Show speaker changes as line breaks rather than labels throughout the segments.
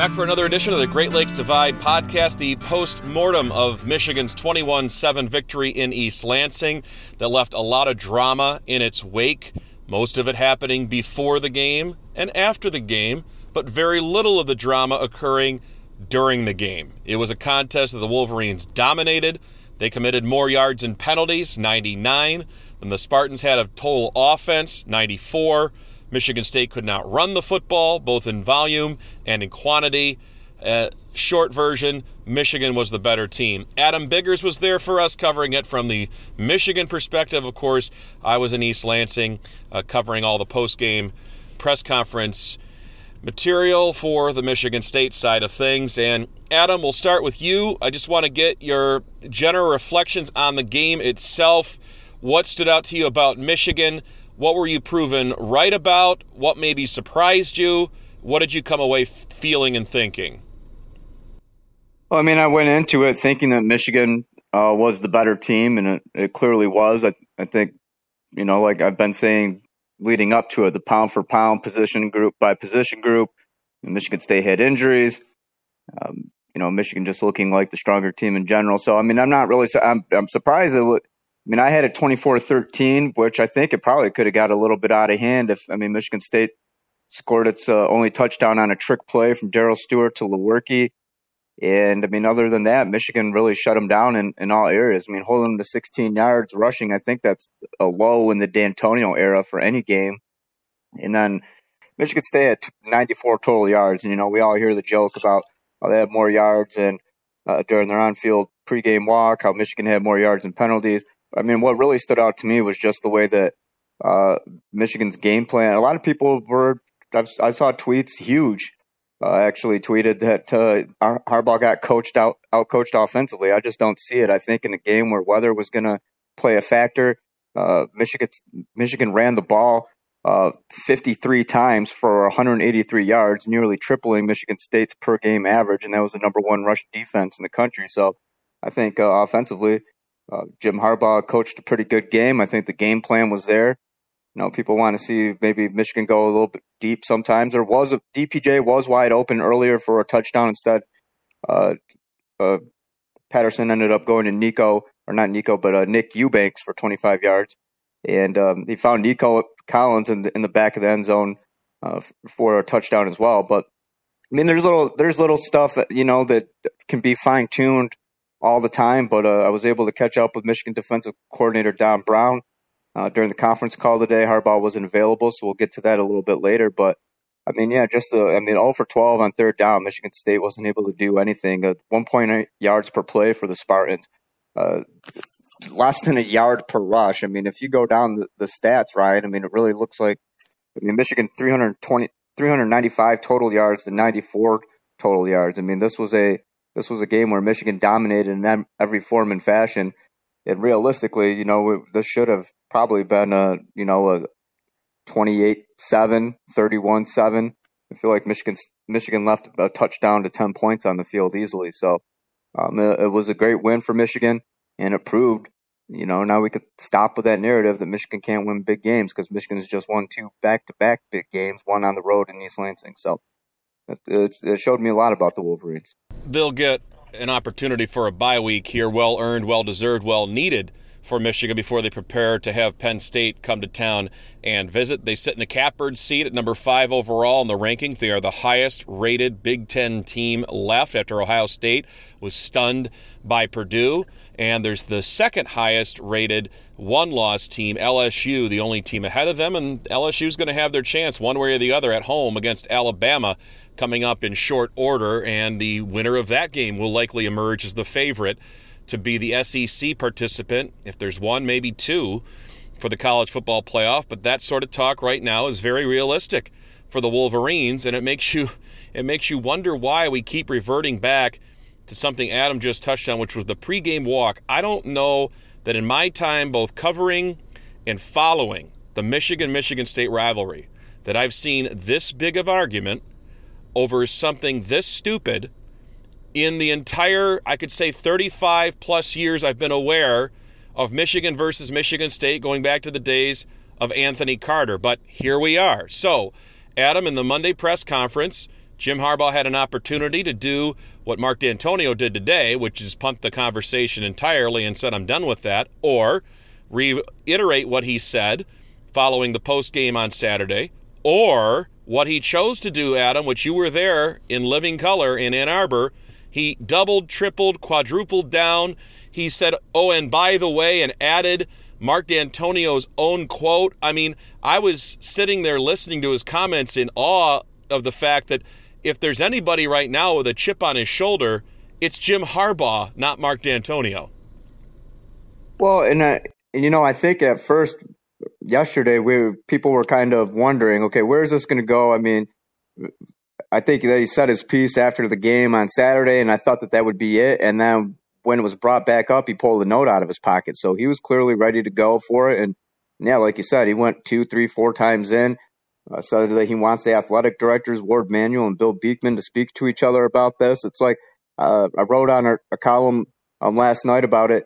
Back for another edition of the Great Lakes Divide podcast, the post mortem of Michigan's 21 7 victory in East Lansing that left a lot of drama in its wake, most of it happening before the game and after the game, but very little of the drama occurring during the game. It was a contest that the Wolverines dominated. They committed more yards and penalties, 99, than the Spartans had of total offense, 94. Michigan State could not run the football, both in volume and in quantity. Uh, short version, Michigan was the better team. Adam Biggers was there for us, covering it from the Michigan perspective. Of course, I was in East Lansing, uh, covering all the post game press conference material for the Michigan State side of things. And Adam, we'll start with you. I just want to get your general reflections on the game itself. What stood out to you about Michigan? What were you proven right about? What maybe surprised you? What did you come away feeling and thinking?
Well, I mean, I went into it thinking that Michigan uh, was the better team, and it, it clearly was. I, I, think, you know, like I've been saying leading up to it, the pound for pound position group by position group. Michigan State had injuries. Um, you know, Michigan just looking like the stronger team in general. So, I mean, I'm not really, I'm, I'm surprised it mean, I had a 24-13, which I think it probably could have got a little bit out of hand if I mean Michigan State scored its uh, only touchdown on a trick play from Darrell Stewart to Lewerke. And I mean, other than that, Michigan really shut them down in, in all areas. I mean, holding them to 16 yards rushing, I think that's a low in the Dantonio era for any game. And then Michigan State had 94 total yards. And, you know, we all hear the joke about how they have more yards and uh, during their on field pregame walk, how Michigan had more yards and penalties. I mean, what really stood out to me was just the way that uh, Michigan's game plan. A lot of people were. I saw tweets huge. Uh, actually tweeted that uh, Harbaugh got coached out, out coached offensively. I just don't see it. I think in a game where weather was going to play a factor, uh, Michigan Michigan ran the ball uh, 53 times for 183 yards, nearly tripling Michigan State's per game average, and that was the number one rush defense in the country. So I think uh, offensively, uh, Jim Harbaugh coached a pretty good game. I think the game plan was there. You know, people want to see maybe Michigan go a little bit deep sometimes. There was a DPJ was wide open earlier for a touchdown. Instead, uh, uh, Patterson ended up going to Nico or not Nico, but uh, Nick Eubanks for 25 yards, and um, he found Nico Collins in the, in the back of the end zone uh, for a touchdown as well. But I mean, there's little there's little stuff that you know that can be fine tuned all the time, but uh, I was able to catch up with Michigan defensive coordinator Don Brown uh, during the conference call today. Harbaugh wasn't available, so we'll get to that a little bit later. But I mean, yeah, just the, I mean, all for 12 on third down. Michigan State wasn't able to do anything. Uh, 1.8 yards per play for the Spartans. Uh, less than a yard per rush. I mean, if you go down the, the stats, right, I mean, it really looks like, I mean, Michigan 320, 395 total yards to 94 total yards. I mean, this was a this was a game where Michigan dominated in every form and fashion. And realistically, you know, this should have probably been a, you know, a 28 7, 31 7. I feel like Michigan Michigan left a touchdown to 10 points on the field easily. So um, it, it was a great win for Michigan, and it proved, you know, now we could stop with that narrative that Michigan can't win big games because Michigan has just won two back to back big games, one on the road in East Lansing. So it, it showed me a lot about the Wolverines.
They'll get an opportunity for a bye week here, well earned, well deserved, well needed for Michigan before they prepare to have Penn State come to town and visit. They sit in the catbird seat at number five overall in the rankings. They are the highest rated Big Ten team left after Ohio State was stunned by Purdue. And there's the second highest rated one loss team, LSU, the only team ahead of them. And LSU is going to have their chance one way or the other at home against Alabama coming up in short order. And the winner of that game will likely emerge as the favorite to be the SEC participant, if there's one, maybe two, for the college football playoff. But that sort of talk right now is very realistic for the Wolverines, and it makes you it makes you wonder why we keep reverting back to something Adam just touched on, which was the pregame walk. I don't know that in my time, both covering and following the Michigan Michigan State rivalry, that I've seen this big of argument over something this stupid in the entire, I could say, 35 plus years I've been aware of Michigan versus Michigan State going back to the days of Anthony Carter. But here we are. So, Adam, in the Monday press conference, Jim Harbaugh had an opportunity to do what Mark Dantonio did today, which is punt the conversation entirely and said, I'm done with that, or reiterate what he said following the post game on Saturday, or what he chose to do, Adam, which you were there in living color in Ann Arbor. He doubled, tripled, quadrupled down. He said, Oh, and by the way, and added Mark Dantonio's own quote. I mean, I was sitting there listening to his comments in awe of the fact that if there's anybody right now with a chip on his shoulder, it's Jim Harbaugh, not Mark Dantonio.
Well, and I, you know, I think at first yesterday we people were kind of wondering, okay, where's this going to go? I mean, I think that he said his piece after the game on Saturday, and I thought that that would be it. And then when it was brought back up, he pulled a note out of his pocket, so he was clearly ready to go for it. And yeah, like you said, he went two, three, four times in uh, said that he wants the athletic directors, Warde Manuel and Bill Beekman, to speak to each other about this. It's like uh, I wrote on a, a column um, last night about it,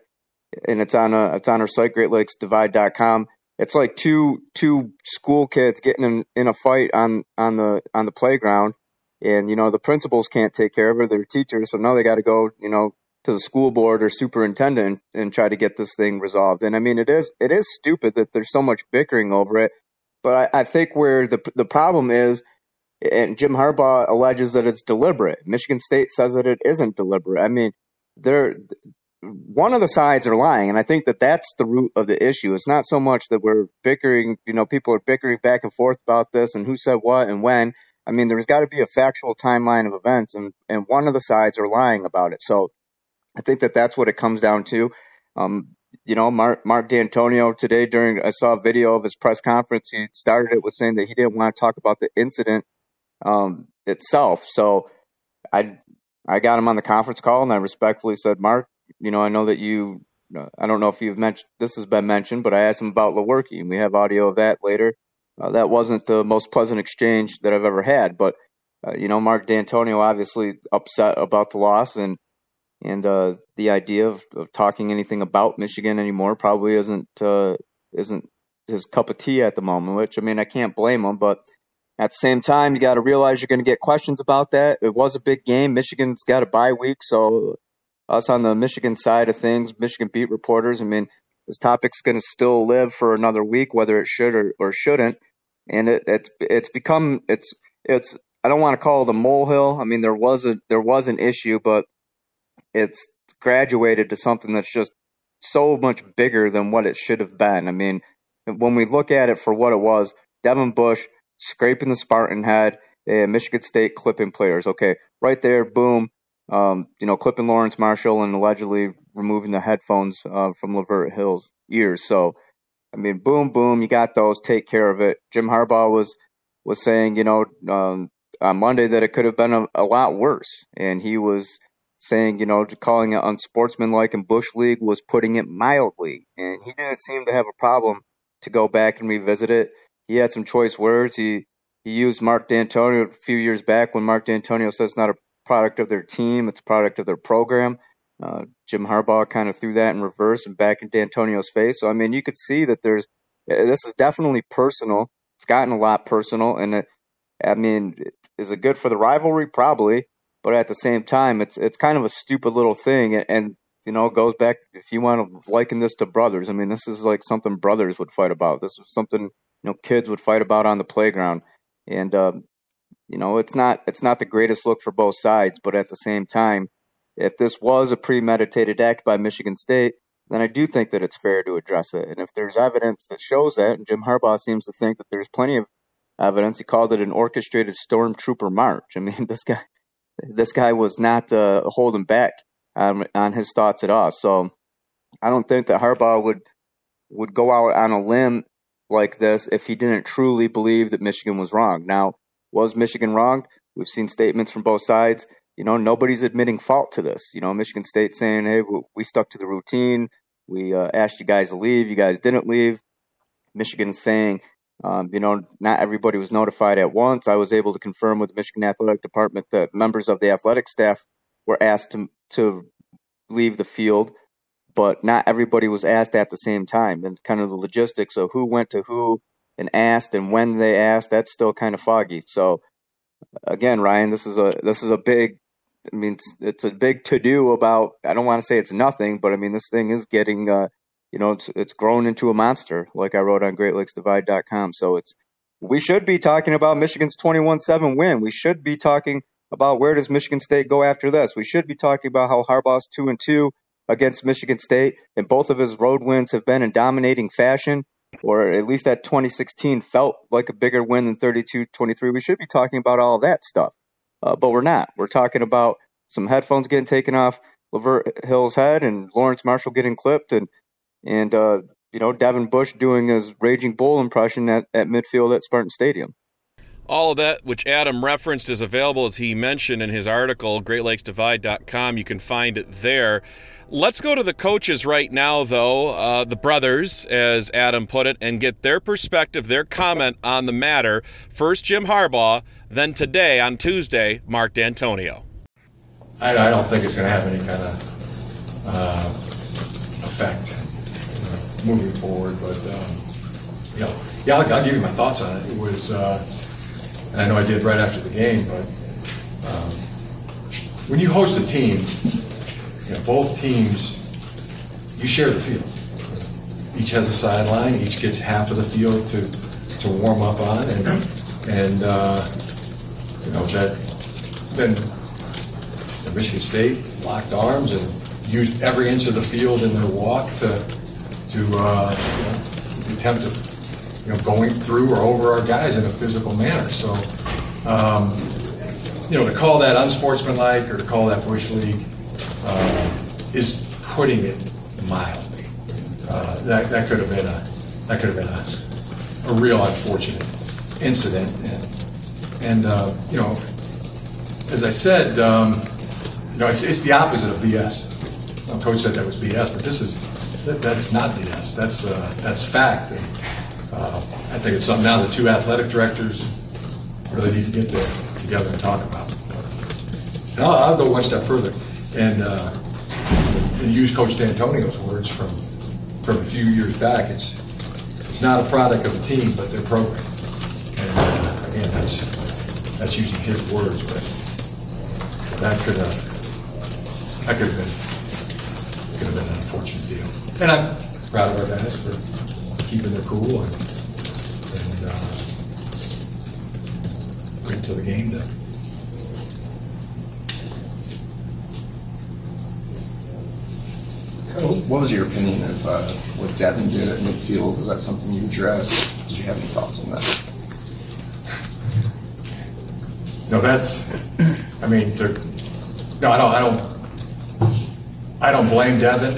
and it's on a, it's on our site, GreatLakesDivide.com. It's like two two school kids getting in, in a fight on on the on the playground, and you know the principals can't take care of it. They're teachers, so now they got to go, you know, to the school board or superintendent and, and try to get this thing resolved. And I mean, it is it is stupid that there's so much bickering over it but I, I think where the the problem is, and Jim Harbaugh alleges that it's deliberate. Michigan State says that it isn't deliberate. I mean, they're one of the sides are lying, and I think that that's the root of the issue. It's not so much that we're bickering. You know, people are bickering back and forth about this and who said what and when. I mean, there's got to be a factual timeline of events, and and one of the sides are lying about it. So I think that that's what it comes down to. Um, you know, Mark, Mark Dantonio today during, I saw a video of his press conference. He started it with saying that he didn't want to talk about the incident um, itself. So I, I got him on the conference call and I respectfully said, Mark, you know, I know that you, I don't know if you've mentioned, this has been mentioned, but I asked him about Lewerke and we have audio of that later. Uh, that wasn't the most pleasant exchange that I've ever had, but, uh, you know, Mark Dantonio obviously upset about the loss and, and uh, the idea of, of, talking anything about Michigan anymore probably isn't uh, isn't his cup of tea at the moment. Which I mean, I can't blame him, but at the same time, you got to realize you're going to get questions about that. It was a big game. Michigan's got a bye week, so us on the Michigan side of things, Michigan beat reporters. I mean, this topic's going to still live for another week, whether it should or, or shouldn't. And it, it's it's become it's it's I don't want to call it a molehill. I mean, there was a there was an issue, but it's graduated to something that's just so much bigger than what it should have been. I mean, when we look at it for what it was, Devin Bush scraping the Spartan head, Michigan State clipping players. Okay, right there, boom. Um, you know, clipping Lawrence Marshall and allegedly removing the headphones uh, from Lavert Hill's ears. So, I mean, boom, boom, you got those. Take care of it. Jim Harbaugh was was saying, you know, um, on Monday that it could have been a, a lot worse, and he was saying, you know, calling it unsportsmanlike and Bush League was putting it mildly. And he didn't seem to have a problem to go back and revisit it. He had some choice words. He he used Mark Dantonio a few years back when Mark Dantonio says it's not a product of their team, it's a product of their program. Uh, Jim Harbaugh kind of threw that in reverse and back in Dantonio's face. So I mean, you could see that there's this is definitely personal. It's gotten a lot personal, and it, I mean, is it good for the rivalry? Probably but at the same time, it's it's kind of a stupid little thing, and, and you know, goes back. If you want to liken this to brothers, I mean, this is like something brothers would fight about. This is something you know kids would fight about on the playground, and uh, you know, it's not it's not the greatest look for both sides. But at the same time, if this was a premeditated act by Michigan State, then I do think that it's fair to address it. And if there's evidence that shows that, and Jim Harbaugh seems to think that there's plenty of evidence, he called it an orchestrated stormtrooper march. I mean, this guy this guy was not uh, holding back on, on his thoughts at all. So I don't think that Harbaugh would would go out on a limb like this if he didn't truly believe that Michigan was wrong. Now, was Michigan wrong? We've seen statements from both sides. You know, nobody's admitting fault to this. You know, Michigan State saying, "Hey, we stuck to the routine. We uh, asked you guys to leave. You guys didn't leave." Michigan saying, um, you know, not everybody was notified at once. I was able to confirm with the Michigan Athletic Department that members of the athletic staff were asked to, to leave the field, but not everybody was asked at the same time. And kind of the logistics of who went to who and asked and when they asked, that's still kind of foggy. So again, Ryan, this is a this is a big. I mean, it's, it's a big to do about. I don't want to say it's nothing, but I mean, this thing is getting. Uh, you know, it's it's grown into a monster, like I wrote on GreatLakesDivide.com. So it's we should be talking about Michigan's 21-7 win. We should be talking about where does Michigan State go after this. We should be talking about how Harbaugh's two and two against Michigan State, and both of his road wins have been in dominating fashion, or at least that 2016 felt like a bigger win than 32-23. We should be talking about all that stuff, uh, but we're not. We're talking about some headphones getting taken off Lavert Hill's head and Lawrence Marshall getting clipped and and uh, you know Devin Bush doing his Raging Bull impression at, at midfield at Spartan Stadium.
All of that, which Adam referenced, is available as he mentioned in his article, GreatLakesDivide.com. You can find it there. Let's go to the coaches right now, though, uh, the brothers, as Adam put it, and get their perspective, their comment on the matter. First, Jim Harbaugh, then today, on Tuesday, Mark Dantonio.
I, don't think it's going to have any kind of uh, effect moving forward. But um, you know, yeah, I'll, I'll, give you my thoughts on it. It was, uh, and I know I did right after the game, but um, when you host a team, you know, both teams, you share the field. Each has a sideline. Each gets half of the field to to warm up on, and and uh, you know that then Michigan State locked arms and used every inch of the field in their walk to to uh, you know, attempt to, you know, going through or over our guys in a physical manner. So, um, you know, to call that unsportsmanlike or to call that bush league uh, is putting it mildly. Uh, that that could have been a that could have been a, a real unfortunate incident, and and uh, you know, as I said, um, you know, it's it's the opposite of BS. Coach said that was BS, but this is that, that's not BS. That's uh, that's fact. And, uh, I think it's something now the two athletic directors really need to get there together and talk about. And I'll, I'll go one step further and, uh, and use Coach Dantonio's words from from a few years back. It's it's not a product of the team, but their program. And uh, again, that's that's using his words, but that could have that could have been could have been an unfortunate deal. And I'm proud of our guys for keeping their cool and uh, wait until the game to.
What was your opinion of uh, what Devin did at midfield? Is that something you addressed? Did you have any thoughts on that?
No, that's. I mean, no, I don't. I don't. I don't blame Devin.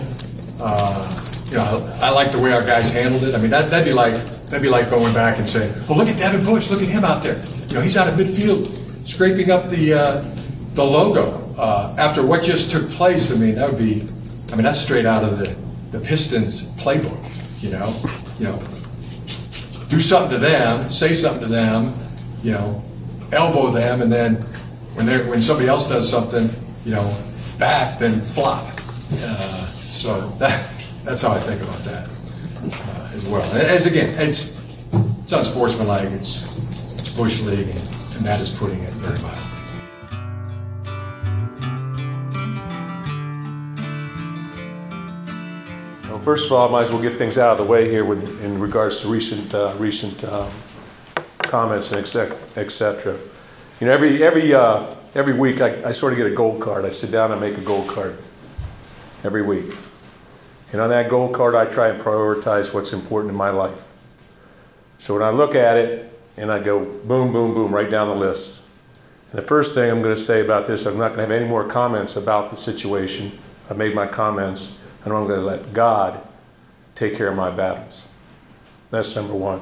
Uh, you know, I like the way our guys handled it. I mean, that, that'd be like that'd be like going back and saying, "Well, look at Devin Bush. Look at him out there. Know, he's out of midfield, scraping up the uh, the logo uh, after what just took place." I mean, that would be. I mean, that's straight out of the the Pistons playbook. You know, you know, do something to them, say something to them, you know, elbow them, and then when they when somebody else does something, you know, back, then flop. Uh, so that, that's how I think about that uh, as well. As again, it's it's unsportsmanlike. It's bush league, and, that is putting it very mild.
Well, first of all, I might as well get things out of the way here with, in regards to recent uh, recent um, comments and etc. You know, every every uh, every week I, I sort of get a gold card. I sit down and make a gold card every week. And on that gold card, I try and prioritize what's important in my life. So when I look at it and I go boom, boom, boom, right down the list. And the first thing I'm going to say about this, I'm not going to have any more comments about the situation. I've made my comments, and I'm going to let God take care of my battles. That's number one.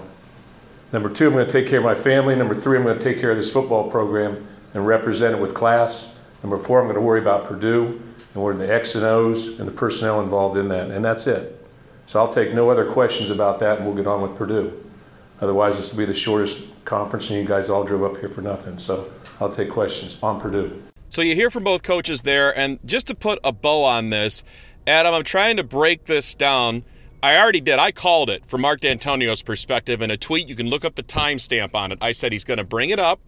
Number two, I'm going to take care of my family. Number three, I'm going to take care of this football program and represent it with class. Number four, I'm going to worry about Purdue and we're the X and O's and the personnel involved in that, and that's it. So I'll take no other questions about that, and we'll get on with Purdue. Otherwise, this will be the shortest conference, and you guys all drove up here for nothing. So I'll take questions on Purdue.
So you hear from both coaches there, and just to put a bow on this, Adam, I'm trying to break this down. I already did. I called it from Mark Dantonio's perspective in a tweet. You can look up the timestamp on it. I said he's going to bring it up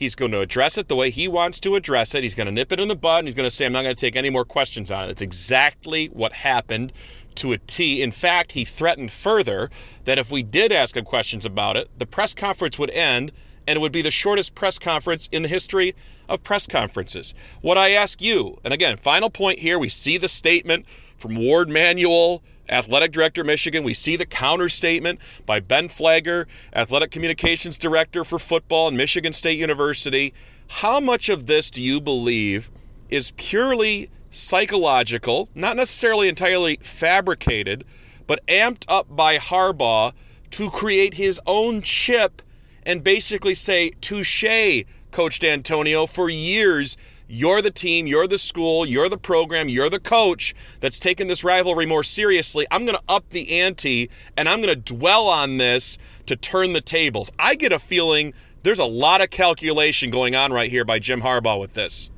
He's going to address it the way he wants to address it. He's going to nip it in the bud and he's going to say, I'm not going to take any more questions on it. That's exactly what happened to a T. In fact, he threatened further that if we did ask him questions about it, the press conference would end and it would be the shortest press conference in the history of press conferences. What I ask you, and again, final point here, we see the statement from Warde Manuel athletic director Michigan. We see the counter statement by Ben Phlegar, athletic communications director for football in Michigan State University. How much of this do you believe is purely psychological, not necessarily entirely fabricated, but amped up by Harbaugh to create his own chip and basically say, touche, Coach Dantonio, for years you're the team, you're the school, you're the program, you're the coach that's taken this rivalry more seriously. I'm going to up the ante and I'm going to dwell on this to turn the tables. I get a feeling there's a lot of calculation going on right here by Jim Harbaugh with this.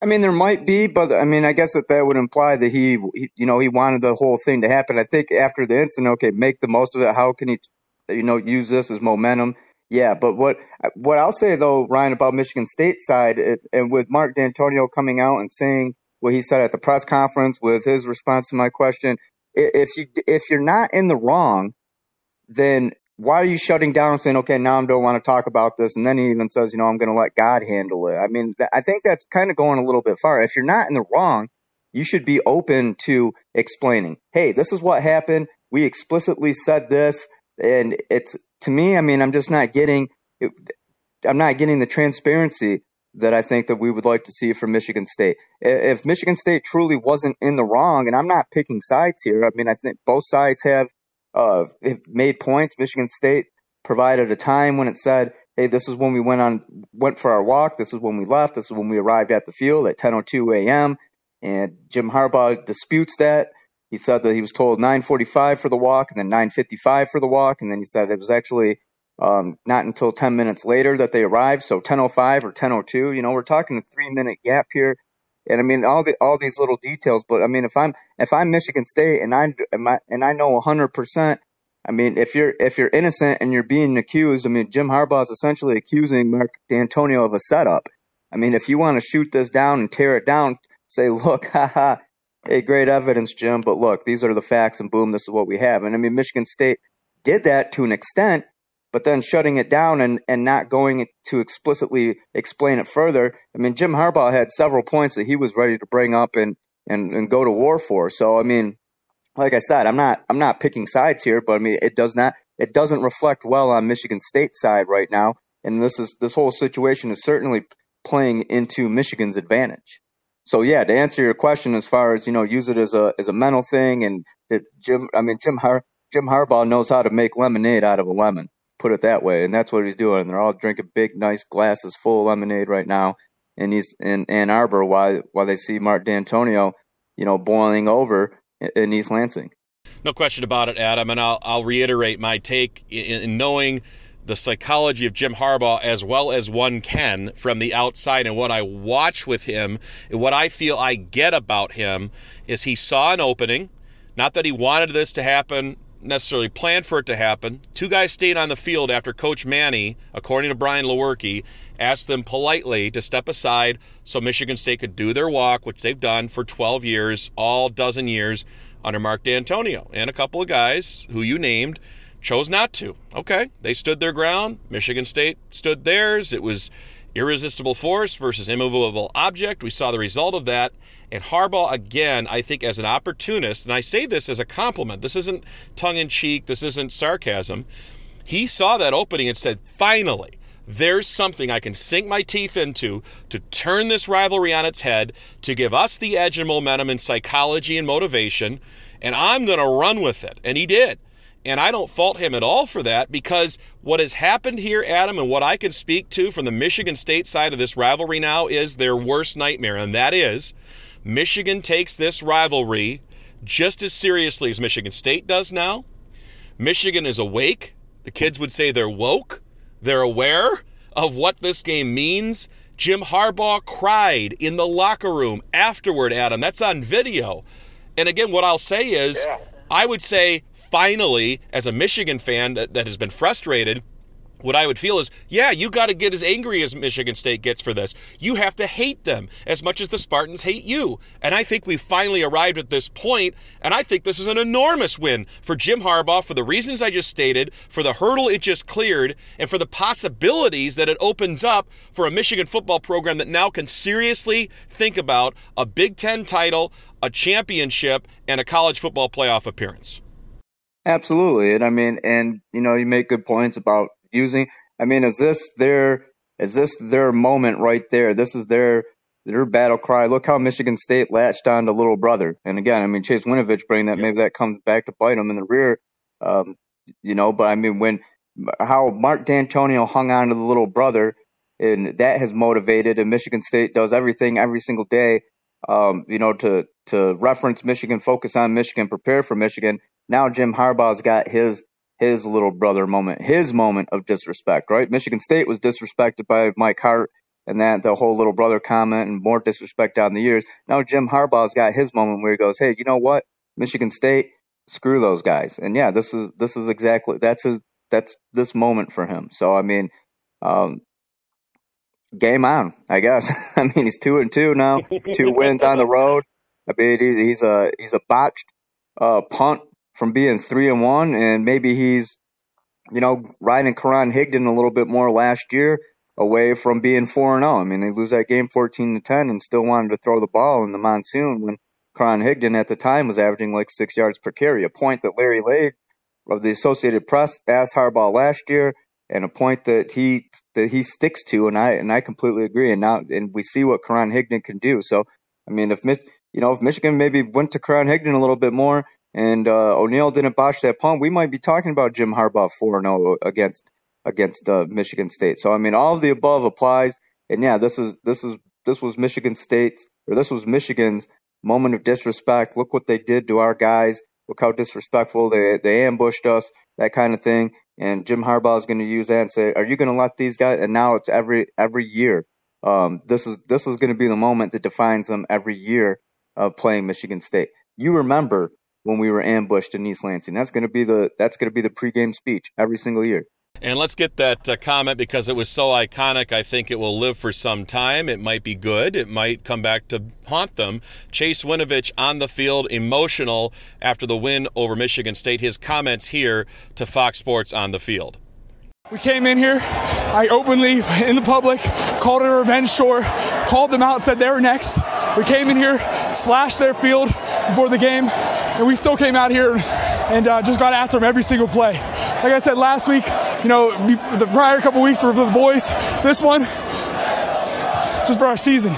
I mean, there might be, but I mean, I guess that that would imply that he, he, you know, he wanted the whole thing to happen. I think after the incident, okay, make the most of it. How can he, you know, use this as momentum? Yeah, but what what I'll say though, Ryan, about Michigan State side, it, and with Mark Dantonio coming out and saying what he said at the press conference with his response to my question, if you if you're not in the wrong, then why are you shutting down and saying, okay, now I don't want to talk about this? And then he even says, you know, I'm going to let God handle it. I mean, I think that's kind of going a little bit far. If you're not in the wrong, you should be open to explaining, hey, this is what happened. We explicitly said this and it's to me, I mean, I'm just not getting, it, I'm not getting the transparency that I think that we would like to see from Michigan State. If Michigan State truly wasn't in the wrong, and I'm not picking sides here, I mean, I think both sides have uh, it made points. Michigan State provided a time when it said, "Hey, this is when we went on went for our walk. This is when we left. This is when we arrived at the field at 10:02 a.m." And Jim Harbaugh disputes that. He said that he was told 9:45 for the walk and then 9:55 for the walk, and then he said it was actually um, not until 10 minutes later that they arrived. So 10:05 or 10:02. You know, we're talking a three minute gap here, and I mean all the all these little details. But I mean, if I'm if I'm Michigan State and I and I know 100 percent. I mean, if you're if you're innocent and you're being accused, I mean, Jim Harbaugh is essentially accusing Mark Dantonio of a setup. I mean, if you want to shoot this down and tear it down, say, look, haha, hey, great evidence, Jim, but look, these are the facts, and boom, this is what we have. And I mean, Michigan State did that to an extent, but then shutting it down and, and not going to explicitly explain it further. I mean, Jim Harbaugh had several points that he was ready to bring up and, and, and go to war for. So, I mean, like I said, I'm not I'm not picking sides here, but I mean, it does not it doesn't reflect well on Michigan State side right now, and this is this whole situation is certainly playing into Michigan's advantage so yeah, to answer your question, as far as you know, use it as a as a mental thing, and Jim, I mean Jim Har Jim Harbaugh knows how to make lemonade out of a lemon. Put it that way, and that's what he's doing. And They're all drinking big, nice glasses full of lemonade right now, and he's in Ann Arbor while while they see Mark Dantonio, you know, boiling over in East Lansing.
No question about it, Adam, and I'll I'll reiterate my take in, in knowing the psychology of Jim Harbaugh as well as one can from the outside. And what I watch with him, and what I feel I get about him, is he saw an opening. Not that he wanted this to happen, necessarily planned for it to happen. Two guys stayed on the field after Coach Mannie, according to Brian Lewerke, asked them politely to step aside so Michigan State could do their walk, which they've done for 12 years, all dozen years under Mark Dantonio. And a couple of guys who you named chose not to. Okay, they stood their ground. Michigan State stood theirs. It was irresistible force versus immovable object. We saw the result of that. And Harbaugh, again, I think as an opportunist, and I say this as a compliment, this isn't tongue in cheek, this isn't sarcasm. He saw that opening and said, finally, there's something I can sink my teeth into to turn this rivalry on its head, to give us the edge and momentum in psychology and motivation, and I'm going to run with it. And he did. And I don't fault him at all for that because what has happened here, Adam, and what I can speak to from the Michigan State side of this rivalry now is their worst nightmare. And that is Michigan takes this rivalry just as seriously as Michigan State does now. Michigan is awake. The kids would say they're woke. They're aware of what this game means. Jim Harbaugh cried in the locker room afterward, Adam. That's on video. And again, what I'll say is, yeah. I would say finally, as a Michigan fan that, that has been frustrated, what I would feel is, yeah, you got to get as angry as Michigan State gets for this. You have to hate them as much as the Spartans hate you. And I think we've finally arrived at this point, and I think this is an enormous win for Jim Harbaugh for the reasons I just stated, for the hurdle it just cleared, and for the possibilities that it opens up for a Michigan football program that now can seriously think about a Big Ten title, a championship, and a college football playoff appearance.
Absolutely. And I mean, and, you know, you make good points about using. I mean, is this their is this their moment right there? This is their their battle cry. Look how Michigan State latched on to little brother. And again, I mean, Chase Winovich bringing that, maybe that comes back to bite him in the rear. Um, you know, but I mean, when how Mark Dantonio hung on to the little brother, and that has motivated, and Michigan State does everything every single day, um, you know, to to reference Michigan, focus on Michigan, prepare for Michigan. Now Jim Harbaugh's got his his little brother moment, his moment of disrespect, right? Michigan State was disrespected by Mike Hart and that the whole little brother comment and more disrespect down the years. Now Jim Harbaugh's got his moment where he goes, Hey, you know what? Michigan State, screw those guys. And yeah, this is this is exactly that's his that's this moment for him. So I mean, um, game on, I guess. I mean, he's two and two now, two wins on the road. I mean, he's a he's a botched uh, punt from being three and one, and maybe he's, you know, riding Karan Higdon a little bit more last year away from being four and zero. Oh. I mean, they lose that game fourteen to ten, and still wanted to throw the ball in the monsoon when Karan Higdon at the time was averaging like six yards per carry. A point that Larry Lage of the Associated Press asked Harbaugh last year, and a point that he that he sticks to, and I and I completely agree. And now, and we see what Karan Higdon can do. So, I mean, if Miss you know, if Michigan maybe went to Karan Higdon a little bit more and uh, O'Neill didn't botch that punt, we might be talking about Jim Harbaugh 4 0 against against uh, Michigan State. So I mean, all of the above applies. And yeah, this is this is this was Michigan State's or this was Michigan's moment of disrespect. Look what they did to our guys. Look how disrespectful they they ambushed us, that kind of thing. And Jim Harbaugh is going to use that and say, "Are you going to let these guys?" And now it's every every year. Um, this is this is going to be the moment that defines them every year of playing Michigan State. You remember when we were ambushed in East Lansing. That's going to be the that's going to be the pregame speech every single year.
And let's get that uh, comment because it was so iconic. I think it will live for some time. It might be good. It might come back to haunt them. Chase Winovich on the field, emotional after the win over Michigan State. His comments here to Fox Sports on the field.
We came in here. I openly, in the public, called it a revenge tour, called them out, said they were next. We came in here, slashed their field before the game, and we still came out here and uh, just got after them every single play. Like I said last week, you know, the prior couple weeks were for the boys. This one, just for our season.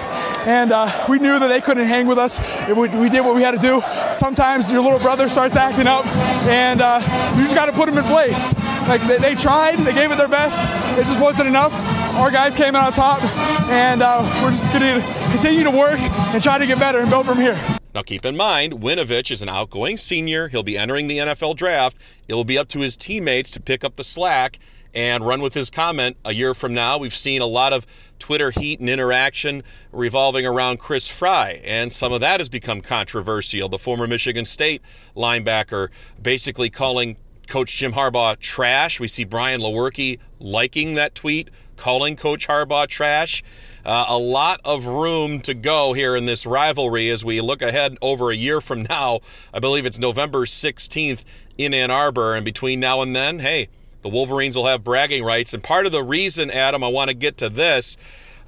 And uh, we knew that they couldn't hang with us. Would, we did what we had to do. Sometimes your little brother starts acting up, and uh, you just got to put him in place. Like they, they, tried, they gave it their best. It just wasn't enough. Our guys came out on top, and uh, we're just going to continue to work and try to get better and build from here.
Now, keep in mind, Winovich is an outgoing senior. He'll be entering the NFL draft. It will be up to his teammates to pick up the slack and run with his comment a year from now. We've seen a lot of Twitter heat and interaction revolving around Chris Frey, and some of that has become controversial. The former Michigan State linebacker basically calling Coach Jim Harbaugh trash. We see Brian Lewerke liking that tweet, calling Coach Harbaugh trash. Uh, a lot of room to go here in this rivalry as we look ahead over a year from now. I believe it's November 16th in Ann Arbor. And between now and then, hey, the Wolverines will have bragging rights. And part of the reason, Adam, I want to get to this.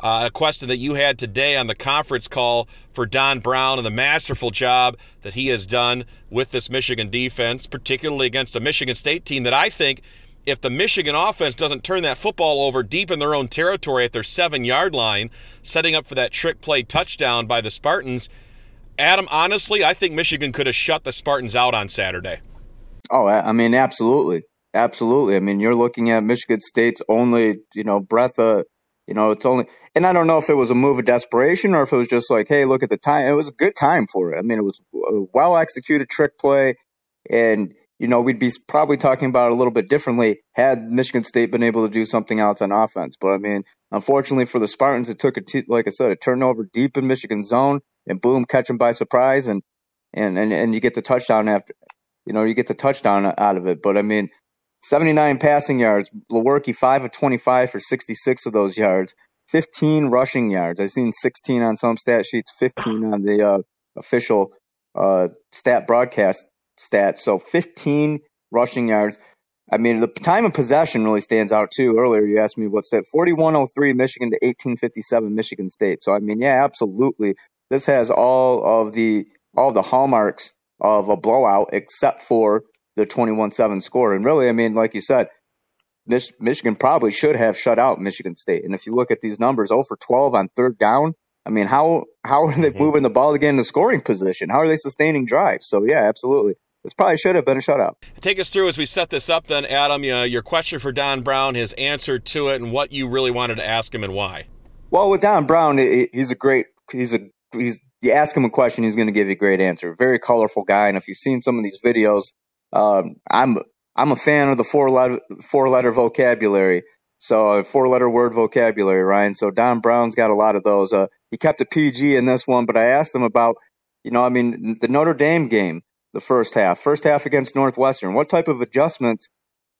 Uh, a question that you had today on the conference call for Don Brown and the masterful job that he has done with this Michigan defense, particularly against a Michigan State team that I think if the Michigan offense doesn't turn that football over deep in their own territory at their seven yard line, setting up for that trick play touchdown by the Spartans, Adam, honestly, I think Michigan could have shut the Spartans out on Saturday.
Oh, I mean, absolutely. Absolutely. I mean, you're looking at Michigan State's only, you know, breath of, you know, it's only, and I don't know if it was a move of desperation or if it was just like, hey, look at the time. It was a good time for it. I mean, it was a well executed trick play. And, you know, we'd be probably talking about it a little bit differently had Michigan State been able to do something else on offense. But I mean, unfortunately for the Spartans, it took a t- like I said, a turnover deep in Michigan zone, and boom, catch them by surprise, and and and and you get the touchdown after, you know, you get the touchdown out of it. But I mean, 79 passing yards. Lewerke, 5 of 25 for 66 of those yards. 15 rushing yards. I've seen 16 on some stat sheets, 15 on the uh, official uh, stat broadcast stats. So 15 rushing yards. I mean, the time of possession really stands out too. Earlier, you asked me what's that 4103 Michigan to 1857 Michigan State. So, I mean, yeah, absolutely. This has all of the all the hallmarks of a blowout, except for the 21-7 score. And really, I mean, like you said, Mich- Michigan probably should have shut out Michigan State. And if you look at these numbers, 0 for 12 on third down. I mean, how how are they mm-hmm. moving the ball again in the scoring position? How are they sustaining drives? So yeah, absolutely. This probably should have been a shutout.
Take us through as we set this up, then, Adam. Uh, your question for Don Brown, his answer to it, and what you really wanted to ask him and why.
Well, with Don Brown, he's a great. He's a he's. You ask him a question, he's going to give you a great answer. Very colorful guy, and if you've seen some of these videos, um, I'm I'm a fan of the four letter four letter vocabulary. So a four letter word vocabulary, Ryan. So Don Brown's got a lot of those. Uh, he kept a PG in this one, but I asked him about, you know, I mean, the Notre Dame game, the first half, first half against Northwestern. What type of adjustments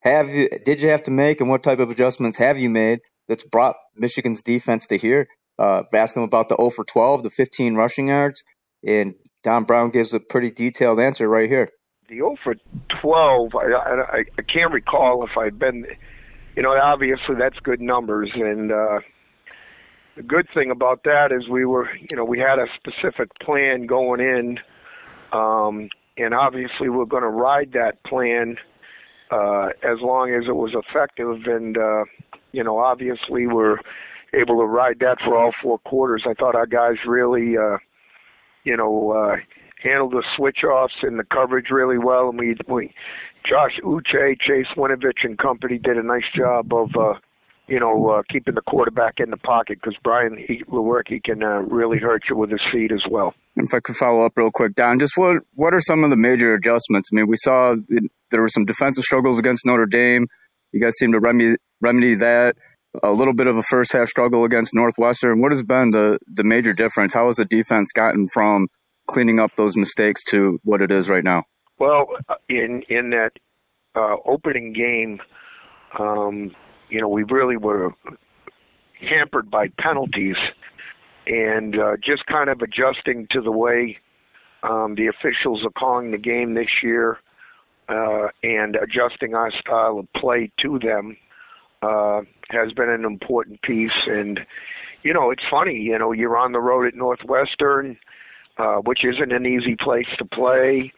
have you did you have to make, and what type of adjustments have you made that's brought Michigan's defense to here? Uh, ask him about the 0 for 12, the 15 rushing yards, and Don Brown gives a pretty detailed answer right here
the 0 for 12, I, I, I can't recall if I've been, you know, obviously that's good numbers. And uh, the good thing about that is we were, you know, we had a specific plan going in. Um, and obviously we're going to ride that plan uh, as long as it was effective. And, uh, you know, obviously we're able to ride that for all four quarters. I thought our guys really, uh, you know, uh, handled the switch offs and the coverage really well. And we, we Josh Uche, Chase Winovich, and company did a nice job of, uh, you know, uh, keeping the quarterback in the pocket because Brian he, work he can uh, really hurt you with his feet as well.
If I could follow up real quick, Don, just what what are some of the major adjustments? I mean, we saw there were some defensive struggles against Notre Dame. You guys seem to remedy remedy that. A little bit of a first half struggle against Northwestern. What has been the the major difference? How has the defense gotten from cleaning up those mistakes to what it is right now?
Well, in in that uh, opening game, um, you know, we really were hampered by penalties, and uh, just kind of adjusting to the way um, the officials are calling the game this year, uh, and adjusting our style of play to them uh, has been an important piece. And you know, it's funny. You know, you're on the road at Northwestern uh, which isn't an easy place to play,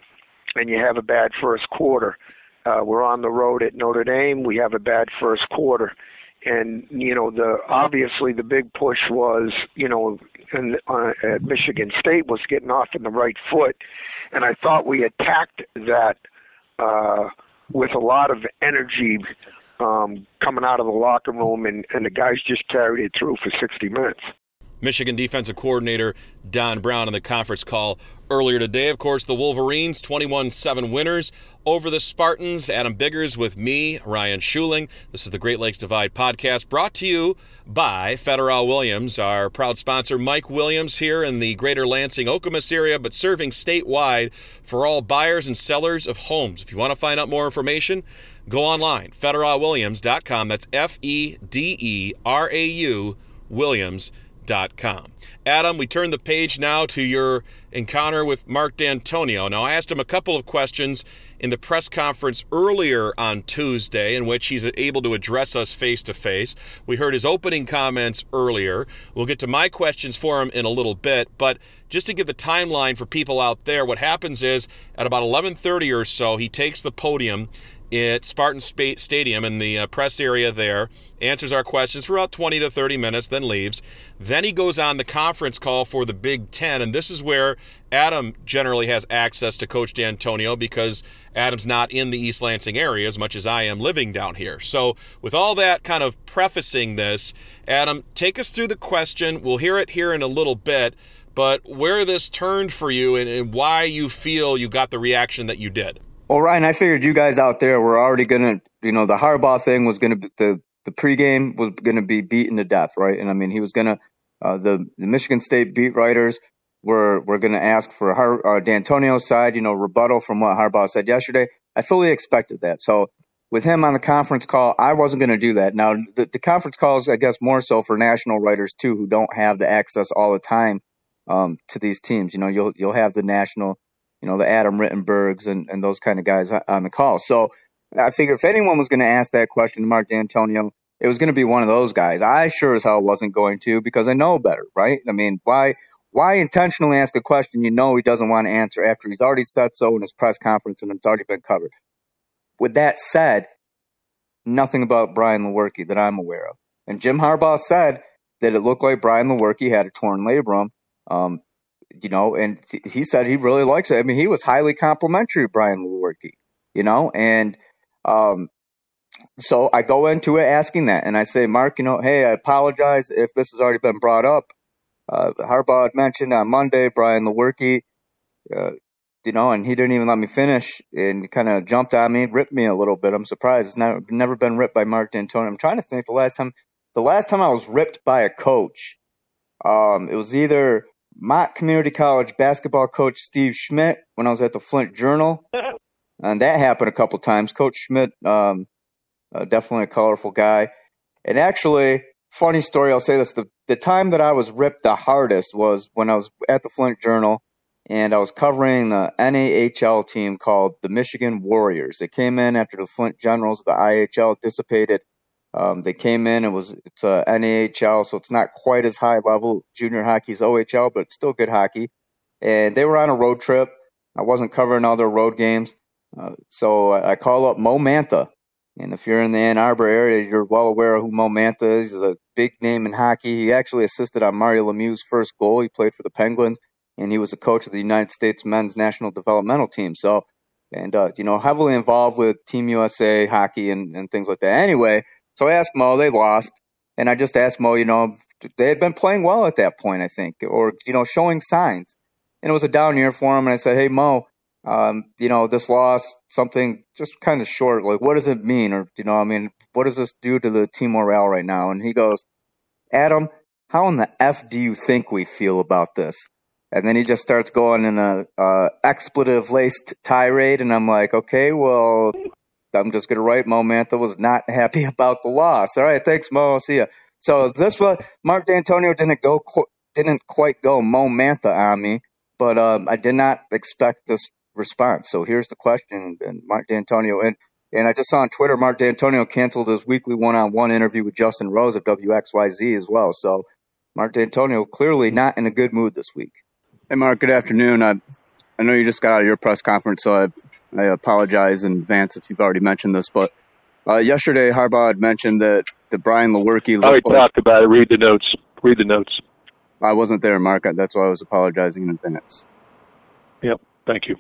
and you have a bad first quarter. Uh, we're on the road at Notre Dame. We have a bad first quarter, and you know the obviously the big push was you know in, uh, at Michigan State was getting off in the right foot, and I thought we attacked that uh, with a lot of energy um, coming out of the locker room, and, and the guys just carried it through for 60 minutes.
Michigan defensive coordinator Don Brown in the conference call earlier today. Of course, the Wolverines 21 7 winners over the Spartans. Adam Biggers with me, Ryan Schuling. This is the Great Lakes Divide podcast brought to you by Federau Williams, our proud sponsor. Mike Williams here in the greater Lansing Okemos area, but serving statewide for all buyers and sellers of homes. If you want to find out more information, go online, federauwilliams.com. That's F E D E R A U Williams.com. Adam, we turn the page now to your encounter with Mark Dantonio. Now, I asked him a couple of questions in the press conference earlier on Tuesday, in which he's able to address us face to face. We heard his opening comments earlier. We'll get to my questions for him in a little bit, but just to give the timeline for people out there, what happens is at about 11:30 or so, he takes the podium at Spartan Stadium in the uh, press area there, answers our questions for about 20 to 30 minutes, then leaves. Then he goes on the conference call for the Big Ten, and this is where Adam generally has access to Coach Dantonio because Adam's not in the East Lansing area as much as I am living down here. So, with all that kind of prefacing this, Adam, take us through the question. We'll hear it here in a little bit, but where this turned for you and, and why you feel you got the reaction that you did.
Well, Ryan, I figured you guys out there were already gonna, you know, the Harbaugh thing was gonna be the the pregame was gonna be beaten to death, right? And I mean, he was gonna uh, the the Michigan State beat writers were were gonna ask for Har, uh, Dantonio's side, you know, rebuttal from what Harbaugh said yesterday. I fully expected that. So with him on the conference call, I wasn't going to do that. Now, the, the conference calls, I guess, more so for national writers too, who don't have the access all the time um, to these teams. You know, you'll you'll have the national, you know, the Adam Rittenbergs and, and those kind of guys on the call. So I figure if anyone was going to ask that question to Mark Dantonio, it was going to be one of those guys. I sure as hell wasn't going to because I know better, right? I mean, why why intentionally ask a question you know he doesn't want to answer after he's already said so in his press conference and it's already been covered? With that said, nothing about Brian Lewerke that I'm aware of. And Jim Harbaugh said that it looked like Brian Lewerke had a torn labrum. Um, you know, and he said he really likes it. I mean, he was highly complimentary of Brian Lewerke, you know, and um, so I go into it asking that, and I say, Mark, you know, hey, I apologize if this has already been brought up. Uh, Harbaugh mentioned on Monday Brian Lewerke, uh, you know, and he didn't even let me finish and kind of jumped on me, ripped me a little bit. I'm surprised. It's never, never been ripped by Mark Dantonio. I'm trying to think the last time, the last time I was ripped by a coach, um, it was either Mott Community College basketball coach Steve Schmidt when I was at the Flint Journal. and that happened a couple times. Coach Schmidt, um, uh, definitely a colorful guy. And actually, funny story, I'll say this. The, the time that I was ripped the hardest was when I was at the Flint Journal and I was covering the NAHL team called the Michigan Warriors. They came in after the Flint Generals, the IHL dissipated. Um, they came in. It was it's a NAHL, so it's not quite as high level. Junior hockey's OHL, but it's still good hockey. And they were on a road trip. I wasn't covering all their road games, uh, so I, I call up Mo Mantha. And if you're in the Ann Arbor area, you're well aware of who Mo Mantha is. He's a big name in hockey. He actually assisted on Mario Lemieux's first goal. He played for the Penguins and he was a coach of the United States men's national developmental team. So, and, uh, you know, heavily involved with Team USA hockey and, and things like that. Anyway, so I asked Mo, they lost. And I just asked Mo, you know, they had been playing well at that point, I think, or, you know, showing signs. And it was a down year for him. And I said, hey, Mo, um, you know, this loss, something just kind of short. Like, what does it mean? Or, you know, I mean, what does this do to the team morale right now? And he goes, Adam, how in the F do you think we feel about this? and then he just starts going in a uh, expletive laced tirade, and I'm like, okay, well, I'm just gonna write Mo Mantha was not happy about the loss. All right, thanks, Mo. I'll see you. So this was Mark Dantonio didn't go didn't quite go Mo Mantha on me, but um, I did not expect this response. So here's the question, and Mark Dantonio and. And I just saw on Twitter, Mark Dantonio canceled his weekly one-on-one interview with Justin Rose of WXYZ as well. So Mark Dantonio clearly not in a good mood this week. Hey, Mark. Good afternoon. I, I know you just got out of your press conference, so I, I apologize in advance if you've already mentioned this. But uh, yesterday, Harbaugh had mentioned that the Brian Lewerke.
I already talked about it. Read the notes. Read the notes.
I wasn't there, Mark. That's why I was apologizing in advance.
Yep. Thank you.